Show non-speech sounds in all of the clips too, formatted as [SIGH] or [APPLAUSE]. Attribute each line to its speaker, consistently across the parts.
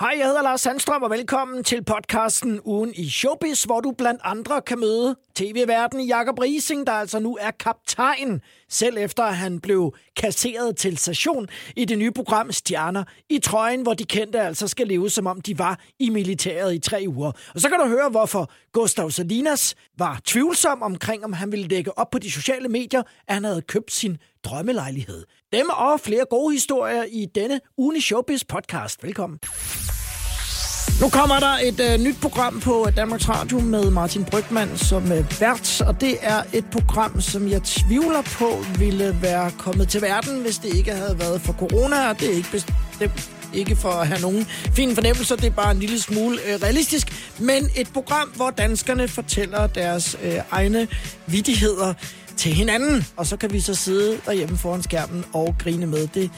Speaker 1: Hej, jeg hedder Lars Sandstrøm, og velkommen til podcasten Ugen i Showbiz, hvor du blandt andre kan møde tv-verden Jakob Rising, der altså nu er kaptajn, selv efter at han blev kasseret til station i det nye program Stjerner i trøjen, hvor de kendte altså skal leve, som om de var i militæret i tre uger. Og så kan du høre, hvorfor Gustav Salinas var tvivlsom omkring, om han ville lægge op på de sociale medier, at han havde købt sin drømmelejlighed. Dem og flere gode historier i denne Ugen i Showbiz podcast. Velkommen. Nu kommer der et øh, nyt program på øh, Danmarks Radio med Martin Brygman som øh, vært, og det er et program, som jeg tvivler på ville være kommet til verden, hvis det ikke havde været for corona, og det er ikke bestemt ikke for at have nogen fine fornemmelser, det er bare en lille smule øh, realistisk, men et program, hvor danskerne fortæller deres øh, egne vidigheder til hinanden, og så kan vi så sidde derhjemme foran skærmen og grine med. Det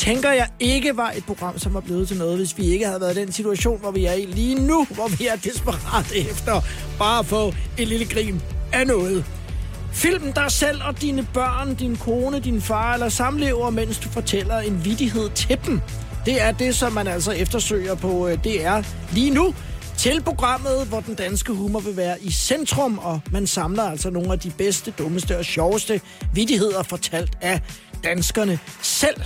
Speaker 1: tænker jeg ikke var et program, som var blevet til noget, hvis vi ikke havde været i den situation, hvor vi er i lige nu, hvor vi er desperate efter bare at få et lille grin af noget. Filmen dig selv og dine børn, din kone, din far eller samlever, mens du fortæller en vidighed til dem. Det er det, som man altså eftersøger på øh, DR lige nu til programmet, hvor den danske humor vil være i centrum, og man samler altså nogle af de bedste, dummeste og sjoveste vidigheder fortalt af danskerne selv.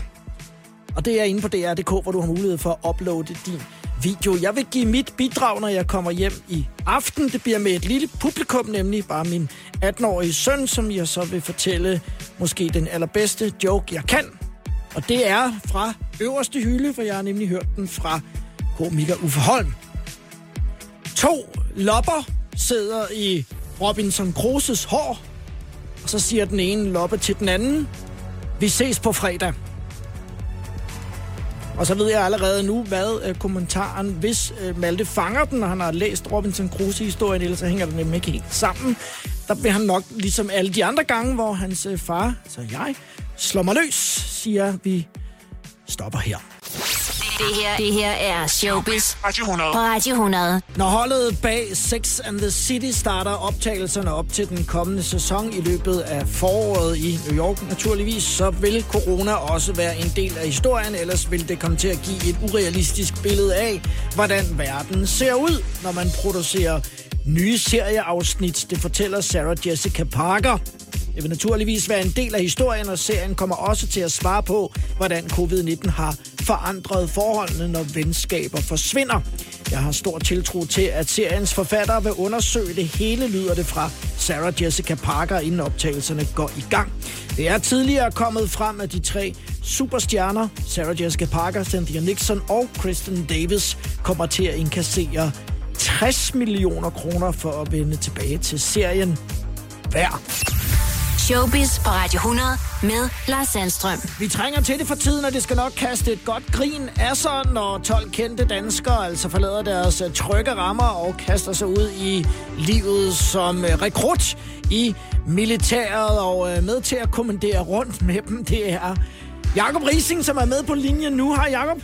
Speaker 1: Og det er inde på DR.dk, hvor du har mulighed for at uploade din video. Jeg vil give mit bidrag, når jeg kommer hjem i aften. Det bliver med et lille publikum, nemlig bare min 18-årige søn, som jeg så vil fortælle måske den allerbedste joke, jeg kan. Og det er fra øverste hylde, for jeg har nemlig hørt den fra komiker Uffe Holm. To lopper sidder i Robinson Crusoes hår, og så siger den ene loppe til den anden, vi ses på fredag. Og så ved jeg allerede nu, hvad øh, kommentaren, hvis øh, Malte fanger den, og han har læst Robinson Crusoe-historien, ellers så hænger den nemlig ikke helt sammen. Der bliver han nok, ligesom alle de andre gange, hvor hans øh, far, så jeg, slår mig løs, siger vi stopper her.
Speaker 2: Det her, det her er Showbiz Radio 100. på Radio 100.
Speaker 1: Når holdet bag Sex and the City starter optagelserne op til den kommende sæson i løbet af foråret i New York naturligvis, så vil corona også være en del af historien, ellers vil det komme til at give et urealistisk billede af, hvordan verden ser ud, når man producerer nye serieafsnit. Det fortæller Sarah Jessica Parker. Det vil naturligvis være en del af historien, og serien kommer også til at svare på, hvordan covid-19 har forandrede forholdene, når venskaber forsvinder. Jeg har stor tiltro til, at seriens forfattere vil undersøge det hele, lyder det fra Sarah Jessica Parker, inden optagelserne går i gang. Det er tidligere kommet frem, at de tre superstjerner, Sarah Jessica Parker, Cynthia Nixon og Kristen Davis, kommer til at inkassere 60 millioner kroner for at vende tilbage til serien hver.
Speaker 2: Showbiz på Radio 100 med Lars Sandstrøm.
Speaker 1: Vi trænger til det for tiden, og det skal nok kaste et godt grin af sig, når 12 kendte danskere altså forlader deres øh, trygge rammer og kaster sig ud i livet som øh, rekrut i militæret og øh, med til at kommandere rundt med dem. Det er Jakob Rising, som er med på linjen nu. Hej Jakob.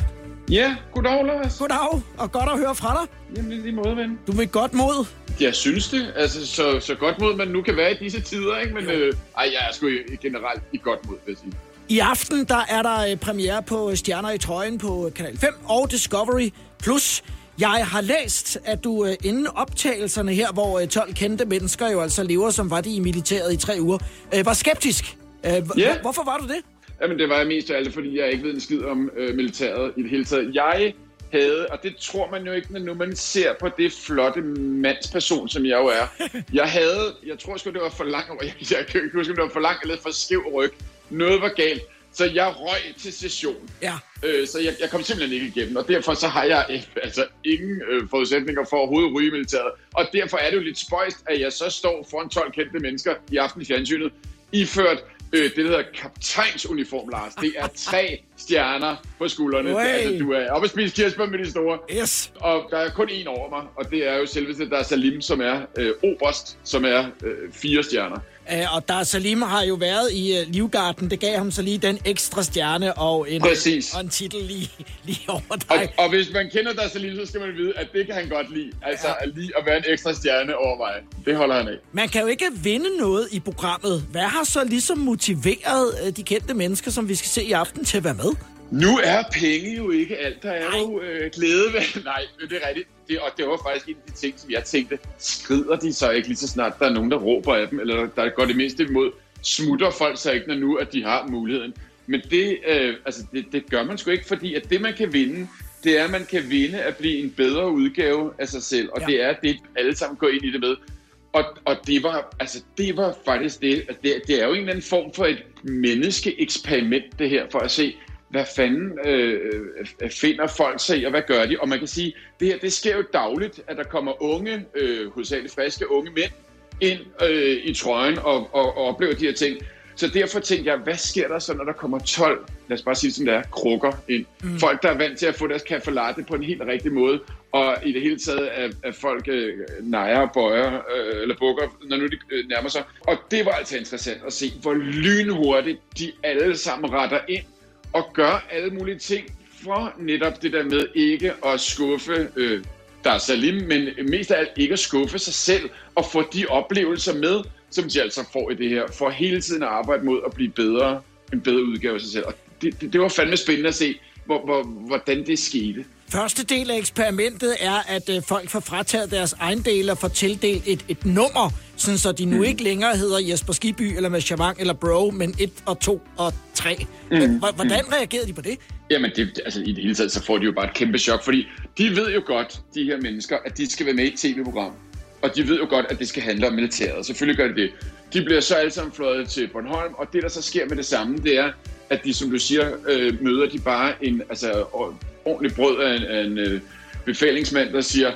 Speaker 3: Ja, goddag Lars.
Speaker 1: Goddag, og godt at høre fra dig.
Speaker 3: Jamen lige måde, ven.
Speaker 1: Du vil godt mod.
Speaker 3: Jeg synes det. Altså, så, så godt mod man nu kan være i disse tider, ikke? Men øh, ej, jeg er sgu generelt i godt mod, vil jeg sige.
Speaker 1: I aften der er der øh, premiere på Stjerner i trøjen på Kanal 5 og Discovery+. Plus. Jeg har læst, at du øh, inden optagelserne her, hvor 12 kendte mennesker jo altså lever, som var de i militæret i tre uger, var skeptisk.
Speaker 3: Ja.
Speaker 1: Hvorfor var du det?
Speaker 3: Jamen, det var jeg mest af alt, fordi jeg ikke ved en skid om øh, militæret i det hele taget. Jeg havde, og det tror man jo ikke, når man ser på det flotte mandsperson, som jeg jo er. [LAUGHS] Jeg havde, jeg tror sgu, det var for langt, jeg, [LAUGHS] jeg kan ikke huske, det var for langt eller for skæv ryg. Noget var galt. Så jeg røg til session.
Speaker 1: Ja.
Speaker 3: Øh, så jeg, jeg kom simpelthen ikke igennem, og derfor så har jeg øh, altså ingen øh, forudsætninger for overhovedet ryge militæret. Og derfor er det jo lidt spøjst, at jeg så står foran 12 kendte mennesker i aften i fjernsynet, iført øh, det, der hedder kaptajnsuniform, Lars. Det er [LAUGHS] tre stjerner på skuldrene.
Speaker 1: Hey.
Speaker 3: Altså, du er oppe at spise kirsebær med de store.
Speaker 1: Yes.
Speaker 3: Og der er kun en over mig, og det er jo selveste, der er Salim, som er øh, oberst, som er øh, fire stjerner.
Speaker 1: Uh, og der Salim har jo været i uh, Livgarden. Det gav ham så lige den ekstra stjerne og en,
Speaker 3: Præcis.
Speaker 1: og en titel lige, [LAUGHS] lige over
Speaker 3: Og,
Speaker 1: dig.
Speaker 3: og hvis man kender der Salim, så skal man vide, at det kan han godt lide. Altså
Speaker 1: Ja.
Speaker 3: at lige at være en ekstra stjerne over mig. Det holder han af.
Speaker 1: Man kan jo ikke vinde noget i programmet. Hvad har så ligesom motiveret uh, de kendte mennesker, som vi skal se i aften, til at være med?
Speaker 3: Nu er penge jo ikke alt. Der er jo øh, glæde ved... [LAUGHS] Nej, det er rigtigt. Det, og det var faktisk en af de ting, som jeg tænkte, skrider de så ikke lige så snart, der er nogen, der råber af dem, eller der går det mindste imod, smutter folk sig ikke, når nu at de har muligheden. Men det, øh, altså det, det gør man sgu ikke, fordi at det, man kan vinde, det er, at man kan vinde at blive en bedre udgave af sig selv, og ja. det er det, alle sammen går ind i det med. Og, og det, var, altså, det var faktisk det, altså, det, det er jo en eller anden form for et menneskeeksperiment, det her, for at se, hvad fanden øh, øh, finder folk sig i, og hvad gør de? Og man kan sige, det her, det sker jo dagligt, at der kommer unge, øh, hovedsageligt friske unge mænd, ind øh, i trøjen og, og, og oplever de her ting. Så derfor tænkte jeg, hvad sker der så, når der kommer 12, lad os bare sige sådan der, krukker ind? Mm. Folk, der er vant til at få deres kaffe latte på en helt rigtig måde, og i det hele taget at, at folk øh, nejer og bøjer, øh, eller bukker, når nu de øh, nærmer sig. Og det var altså interessant at se, hvor lynhurtigt de alle sammen retter ind og gør alle mulige ting for netop det der med ikke at skuffe øh, der er Salim, men mest af alt ikke at skuffe sig selv og få de oplevelser med, som de altså får i det her, for hele tiden at arbejde mod at blive bedre, en bedre udgave af sig selv. Og det, det, det var fandme spændende at se, hvor, hvor, hvordan det skete.
Speaker 1: Første del af eksperimentet er, at øh, folk får frataget deres ejendele og får tildelt et, et nummer, sådan så de nu mm. ikke længere hedder Jesper Skiby eller med Chavang eller Bro, men 1 og 2 og 3. Mm. Hvordan mm. reagerede de på det?
Speaker 3: Jamen, det, altså, i det hele taget, så får de jo bare et kæmpe chok, fordi de ved jo godt, de her mennesker, at de skal være med i et tv-program. Og de ved jo godt, at det skal handle om militæret. Selvfølgelig gør de det. De bliver så alle sammen fløjet til Bornholm, og det, der så sker med det samme, det er, at de, som du siger, øh, møder de bare en altså, ordentlig brød af en, af en øh, befalingsmand, der siger,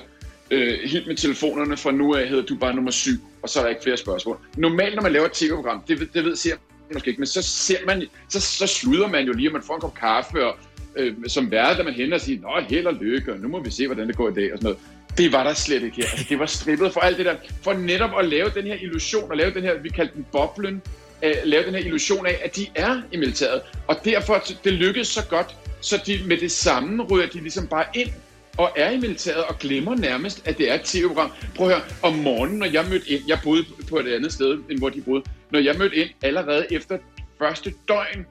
Speaker 3: øh, helt med telefonerne, fra nu af hedder du bare nummer syv, og så er der ikke flere spørgsmål. Normalt, når man laver et tv-program, det, det ved ser måske ikke, men så, ser man, så, så sluder man jo lige, at man får en kop kaffe, og øh, som værd, da man hænder og siger, nå, held og lykke, og nu må vi se, hvordan det går i dag, og sådan noget. Det var der slet ikke her. Altså, det var strippet for alt det der. For netop at lave den her illusion, og lave den her, vi kaldte den boblen, øh, lave den her illusion af, at de er i militæret. Og derfor, det lykkedes så godt, så de med det samme ryger de ligesom bare ind og er i militæret og glemmer nærmest, at det er et tv-program. Prøv at høre, om morgenen, når jeg mødte ind, jeg boede på et andet sted, end hvor de boede, når jeg mødte ind allerede efter første døgn,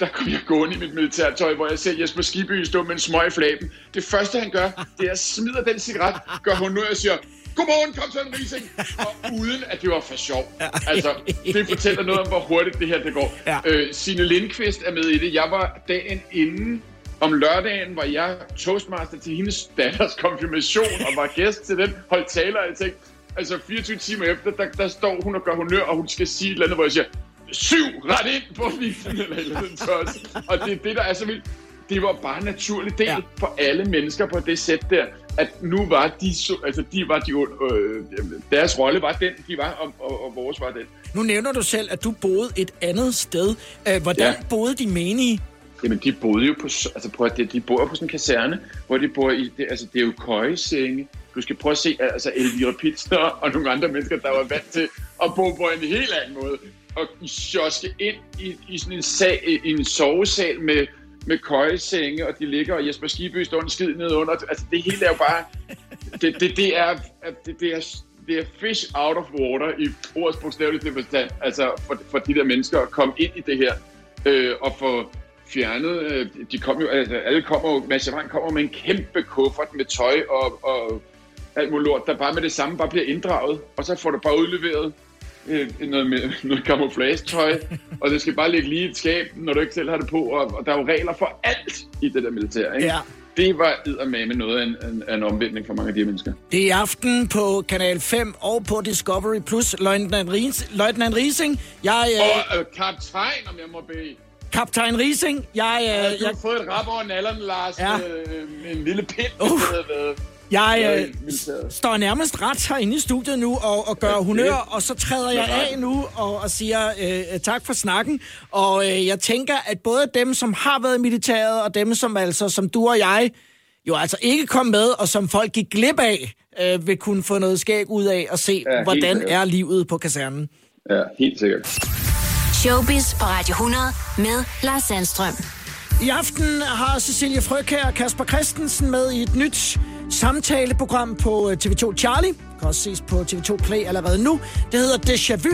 Speaker 3: der kom jeg gående i mit militærtøj, hvor jeg ser Jesper Skibby stå med en smøg i flaben. Det første, han gør, det er at smider den cigaret, gør hun nu og siger, Godmorgen, kom så en rising! Og uden at det var for sjov. Altså, det fortæller noget om, hvor hurtigt det her det går. Ja. Øh, Signe Lindqvist er med i det. Jeg var dagen inden om lørdagen var jeg toastmaster til hendes datters konfirmation og var gæst til den, holdt taler og jeg tænkte, altså 24 timer efter, der, der står hun og gør honør, og hun skal sige et eller andet, hvor jeg siger, syv, ret ind på [LAUGHS] visen, eller eller andet Og det er det, der er så vildt. Det var bare en naturlig del ja. for alle mennesker på det sæt der, at nu var de, altså de var de, øh, deres rolle var den, de var, og, og, og vores var den.
Speaker 1: Nu nævner du selv, at du boede et andet sted. Øh, hvordan ja. boede de menige?
Speaker 3: Jamen, de boede jo på, altså at, de, de bor på sådan en kaserne, hvor de bor i, det, altså det er jo køjesenge. Du skal prøve at se, altså Elvira Pitsner og nogle andre mennesker, der var vant til at bo på en helt anden måde. Og sjoske ind i, i sådan en, sag, i en sovesal med, med køjesenge, og de ligger, og Jesper Skibø står en skid ned under. Altså det hele er jo bare, det, det, det er, det, det er det er fish out of water i ordets bogstavelige forstand, altså for, for de der mennesker at komme ind i det her, øh, og få fjernet. Øh, de kom jo, altså, alle kommer jo, Mads Javang kommer med en kæmpe kuffert med tøj og, og alt muligt lort, der bare med det samme bare bliver inddraget, og så får du bare udleveret noget, med, [LAUGHS] noget camouflage-tøj, og det skal bare ligge lige i et skab, når du ikke selv har det på, og, og der er jo regler for alt i det der militær, ikke? Ja. Det var med noget af en, en, en omvendning for mange af de mennesker.
Speaker 1: Det er i aften på Kanal 5 og på Discovery Plus. Løjtnant, Ries, Løjtnant Riesing, jeg...
Speaker 3: Øh... Og øh, kaptajn, om jeg må bede.
Speaker 1: Kaptajn Rising, jeg... Øh,
Speaker 3: ja, du
Speaker 1: har
Speaker 3: fået et rap over nallerne, Lars, ja. med, med en lille pind. Uh.
Speaker 1: Jeg øh, står nærmest ret herinde i studiet nu og, og gør ja, honør, og så træder jeg af nu og, og siger øh, tak for snakken. Og øh, jeg tænker, at både dem, som har været i militæret, og dem, som altså, som du og jeg, jo altså ikke kom med, og som folk gik glip af, øh, vil kunne få noget skæg ud af at se, ja, hvordan er livet på kasernen.
Speaker 3: Ja, helt sikkert.
Speaker 2: Showbiz på Radio 100 med Lars Sandstrøm.
Speaker 1: I aften har Cecilie Frøkær og Kasper Christensen med i et nyt samtaleprogram på øh, TV2 Charlie. Kan også ses på TV2 Play allerede nu. Det hedder Deja Vu.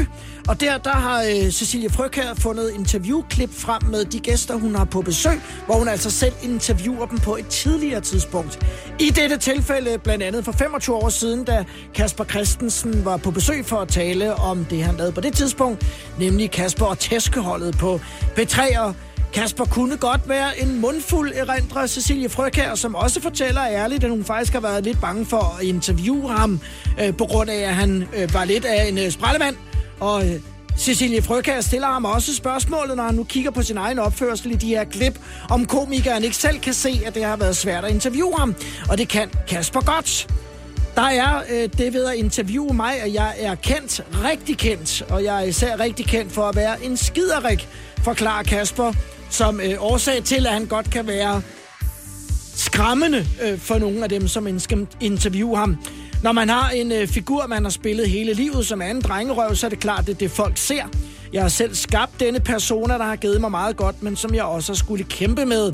Speaker 1: Og der, der har øh, Cecilie Fryg her fundet interviewklip frem med de gæster, hun har på besøg, hvor hun altså selv interviewer dem på et tidligere tidspunkt. I dette tilfælde blandt andet for 25 år siden, da Kasper Christensen var på besøg for at tale om det, han lavede på det tidspunkt, nemlig Kasper og tæskeholdet på b 3 Kasper kunne godt være en mundfuld erindrer Cecilie Frøkær, som også fortæller ærligt, at hun faktisk har været lidt bange for at interviewe ham, øh, på grund af, at han øh, var lidt af en øh, sprællemand. Og øh, Cecilie Frøkær stiller ham også spørgsmålet, når han nu kigger på sin egen opførsel i de her klip, om komikeren ikke selv kan se, at det har været svært at interviewe ham. Og det kan Kasper godt. Der er øh, det ved at interviewe mig, at jeg er kendt, rigtig kendt, og jeg er især rigtig kendt for at være en skiderik, forklarer Kasper som øh, årsag til, at han godt kan være skræmmende øh, for nogle af dem, som skal interviewe ham. Når man har en øh, figur, man har spillet hele livet som anden drengerøv, så er det klart, at det er det, folk ser. Jeg har selv skabt denne persona, der har givet mig meget godt, men som jeg også har skulle kæmpe med.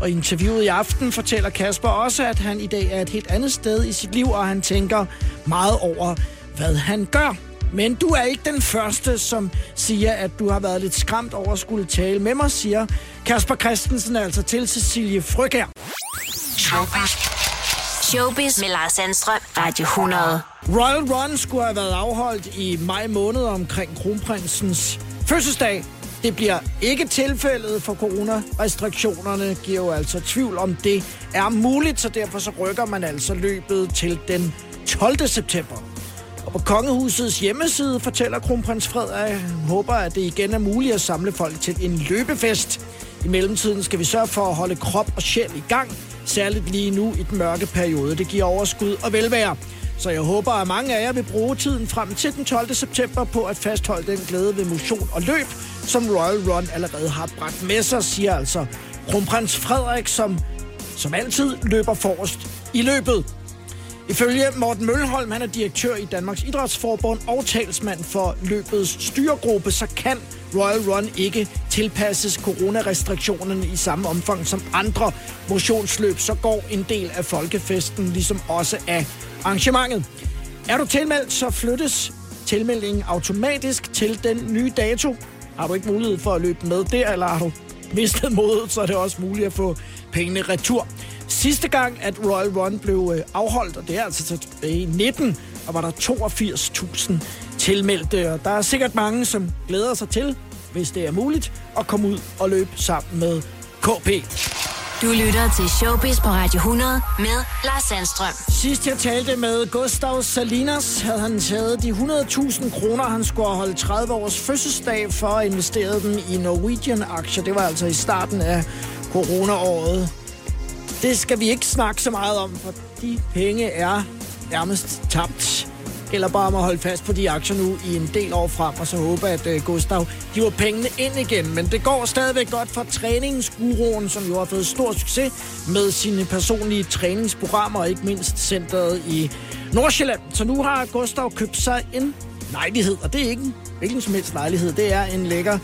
Speaker 1: Og i interviewet i aften fortæller Kasper også, at han i dag er et helt andet sted i sit liv, og han tænker meget over, hvad han gør. Men du er ikke den første, som siger, at du har været lidt skræmt over at skulle tale med mig, siger Kasper Christensen altså til Cecilie Frøkær.
Speaker 2: Showbiz. Showbiz med Lars Sandstrøm, Radio 100.
Speaker 1: Royal Run skulle have været afholdt i maj måned omkring kronprinsens fødselsdag. Det bliver ikke tilfældet, for coronarestriktionerne giver jo altså tvivl om det er muligt, så derfor så rykker man altså løbet til den 12. september. Og på kongehusets hjemmeside fortæller kronprins Frederik, håber, at det igen er muligt at samle folk til en løbefest. I mellemtiden skal vi sørge for at holde krop og sjæl i gang, særligt lige nu i den mørke periode. Det giver overskud og velvære. Så jeg håber, at mange af jer vil bruge tiden frem til den 12. september på at fastholde den glæde ved motion og løb, som Royal Run allerede har bragt med sig, siger altså kronprins Frederik, som som altid løber forrest i løbet. Ifølge Morten Mølholm, han er direktør i Danmarks Idrætsforbund og talsmand for løbets styregruppe, så kan Royal Run ikke tilpasses coronarestriktionerne i samme omfang som andre motionsløb, så går en del af folkefesten ligesom også af arrangementet. Er du tilmeldt, så flyttes tilmeldingen automatisk til den nye dato. Har du ikke mulighed for at løbe med der, eller har du mistet modet, så er det også muligt at få pengene retur. Sidste gang, at Royal Run blev øh, afholdt, og det er altså tilbage i 19, og var der 82.000 tilmeldte. Og der er sikkert mange, som glæder sig til, hvis det er muligt, at komme ud og løbe sammen med KP.
Speaker 2: Du lytter til Showbiz på Radio 100 med Lars Sandstrøm.
Speaker 1: Sidst jeg talte med Gustav Salinas, havde han taget de 100.000 kroner, han skulle holde 30 års fødselsdag for at investere dem i Norwegian-aktier. Det var altså i starten af coronaåret. Det skal vi ikke snakke så meget om, for de penge er nærmest tabt. Eller bare om at holde fast på de aktier nu i en del år frem, og så håbe, at øh, Gustav hiver pengene ind igen. Men det går stadigvæk godt for træningsguruen, som jo har fået stor succes med sine personlige træningsprogrammer, og ikke mindst centret i Nordsjælland. Så nu har Gustav købt sig en lejlighed, og det er ikke en hvilken som helst lejlighed. Det er en lækker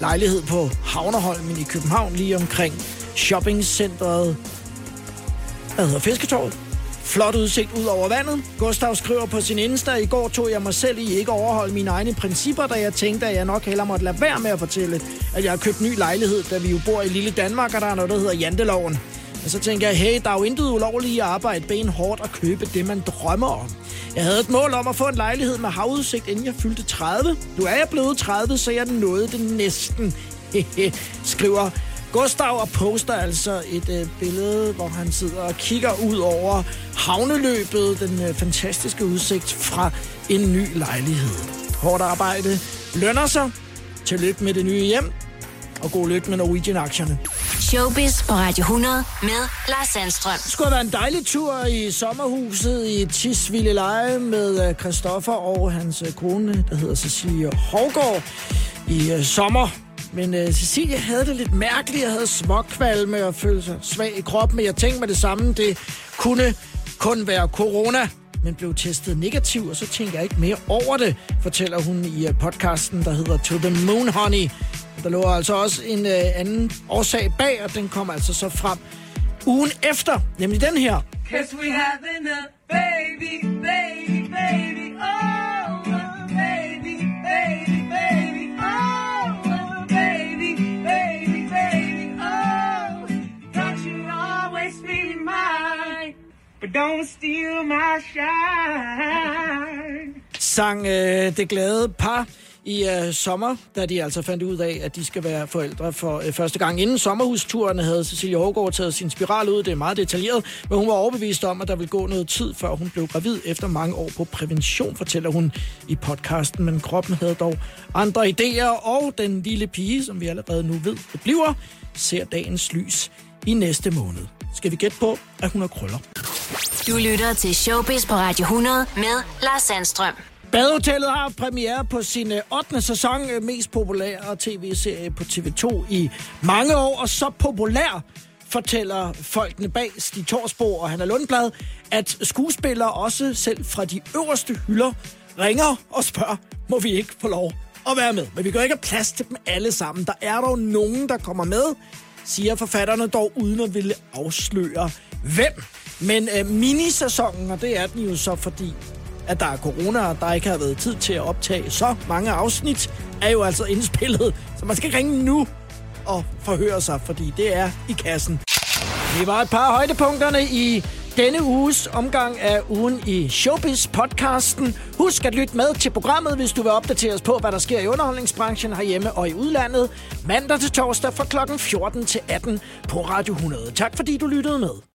Speaker 1: lejlighed på Havnerholmen i København, lige omkring shoppingcentret der hedder Fisketorvet. Flot udsigt ud over vandet. Gustav skriver på sin Insta, i går tog jeg mig selv i ikke overholde mine egne principper, da jeg tænkte, at jeg nok heller måtte lade være med at fortælle, at jeg har købt ny lejlighed, da vi jo bor i lille Danmark, og der er noget, der hedder Janteloven. Og så tænker jeg, hey, der er jo intet ulovligt i at arbejde benhårdt og købe det, man drømmer om. Jeg havde et mål om at få en lejlighed med havudsigt, inden jeg fyldte 30. Nu er jeg blevet 30, så jeg nåede det næsten, [LAUGHS] skriver Gustav og poster altså et øh, billede, hvor han sidder og kigger ud over havneløbet, den øh, fantastiske udsigt fra en ny lejlighed. Hårdt arbejde lønner sig. Tillykke med det nye hjem, og god lykke med Norwegian-aktierne.
Speaker 2: Showbiz på Radio 100 med Lars Sandstrøm.
Speaker 1: Det skulle have været en dejlig tur i sommerhuset i Tisvilde Leje med øh, Christoffer og hans øh, kone, der hedder Cecilie Hovgaard, i øh, sommer. Men uh, Cecilie havde det lidt mærkeligt. Jeg havde småkvalme og følte sig svag i kroppen. Men jeg tænkte med det samme, det kunne kun være corona men blev testet negativ, og så tænker jeg ikke mere over det, fortæller hun i øh, podcasten, der hedder To the Moon Honey. Der lå altså også en uh, anden årsag bag, og den kom altså så frem ugen efter, nemlig den her. Cause we having a baby, baby, baby, oh, but don't steal my shine. Sang øh, det glade par i øh, sommer, da de altså fandt ud af, at de skal være forældre for øh, første gang. Inden sommerhusturen havde Cecilie Hågaard taget sin spiral ud. Det er meget detaljeret, men hun var overbevist om, at der ville gå noget tid, før hun blev gravid efter mange år på prævention, fortæller hun i podcasten. Men kroppen havde dog andre idéer, og den lille pige, som vi allerede nu ved, det bliver, ser dagens lys i næste måned. Skal vi gætte på, at hun har krøller?
Speaker 2: Du lytter til Showbiz på Radio 100 med Lars Sandstrøm.
Speaker 1: Badehotellet har premiere på sin øh, 8. sæson, øh, mest populære tv-serie på TV2 i mange år, og så populær fortæller folkene bag Stig Torsbo og Hanna Lundblad, at skuespillere også selv fra de øverste hylder ringer og spørger, må vi ikke få lov at være med? Men vi kan ikke have plads til dem alle sammen. Der er dog nogen, der kommer med, siger forfatterne dog uden at ville afsløre hvem. Men øh, minisæsonen, og det er den jo så, fordi at der er corona, og der ikke har været tid til at optage så mange afsnit, er jo altså indspillet. Så man skal ringe nu og forhøre sig, fordi det er i kassen. Det var et par af højdepunkterne i denne uges omgang af ugen i Showbiz-podcasten. Husk at lytte med til programmet, hvis du vil opdateres på, hvad der sker i underholdningsbranchen herhjemme og i udlandet. Mandag til torsdag fra kl. 14 til 18 på Radio 100. Tak fordi du lyttede med.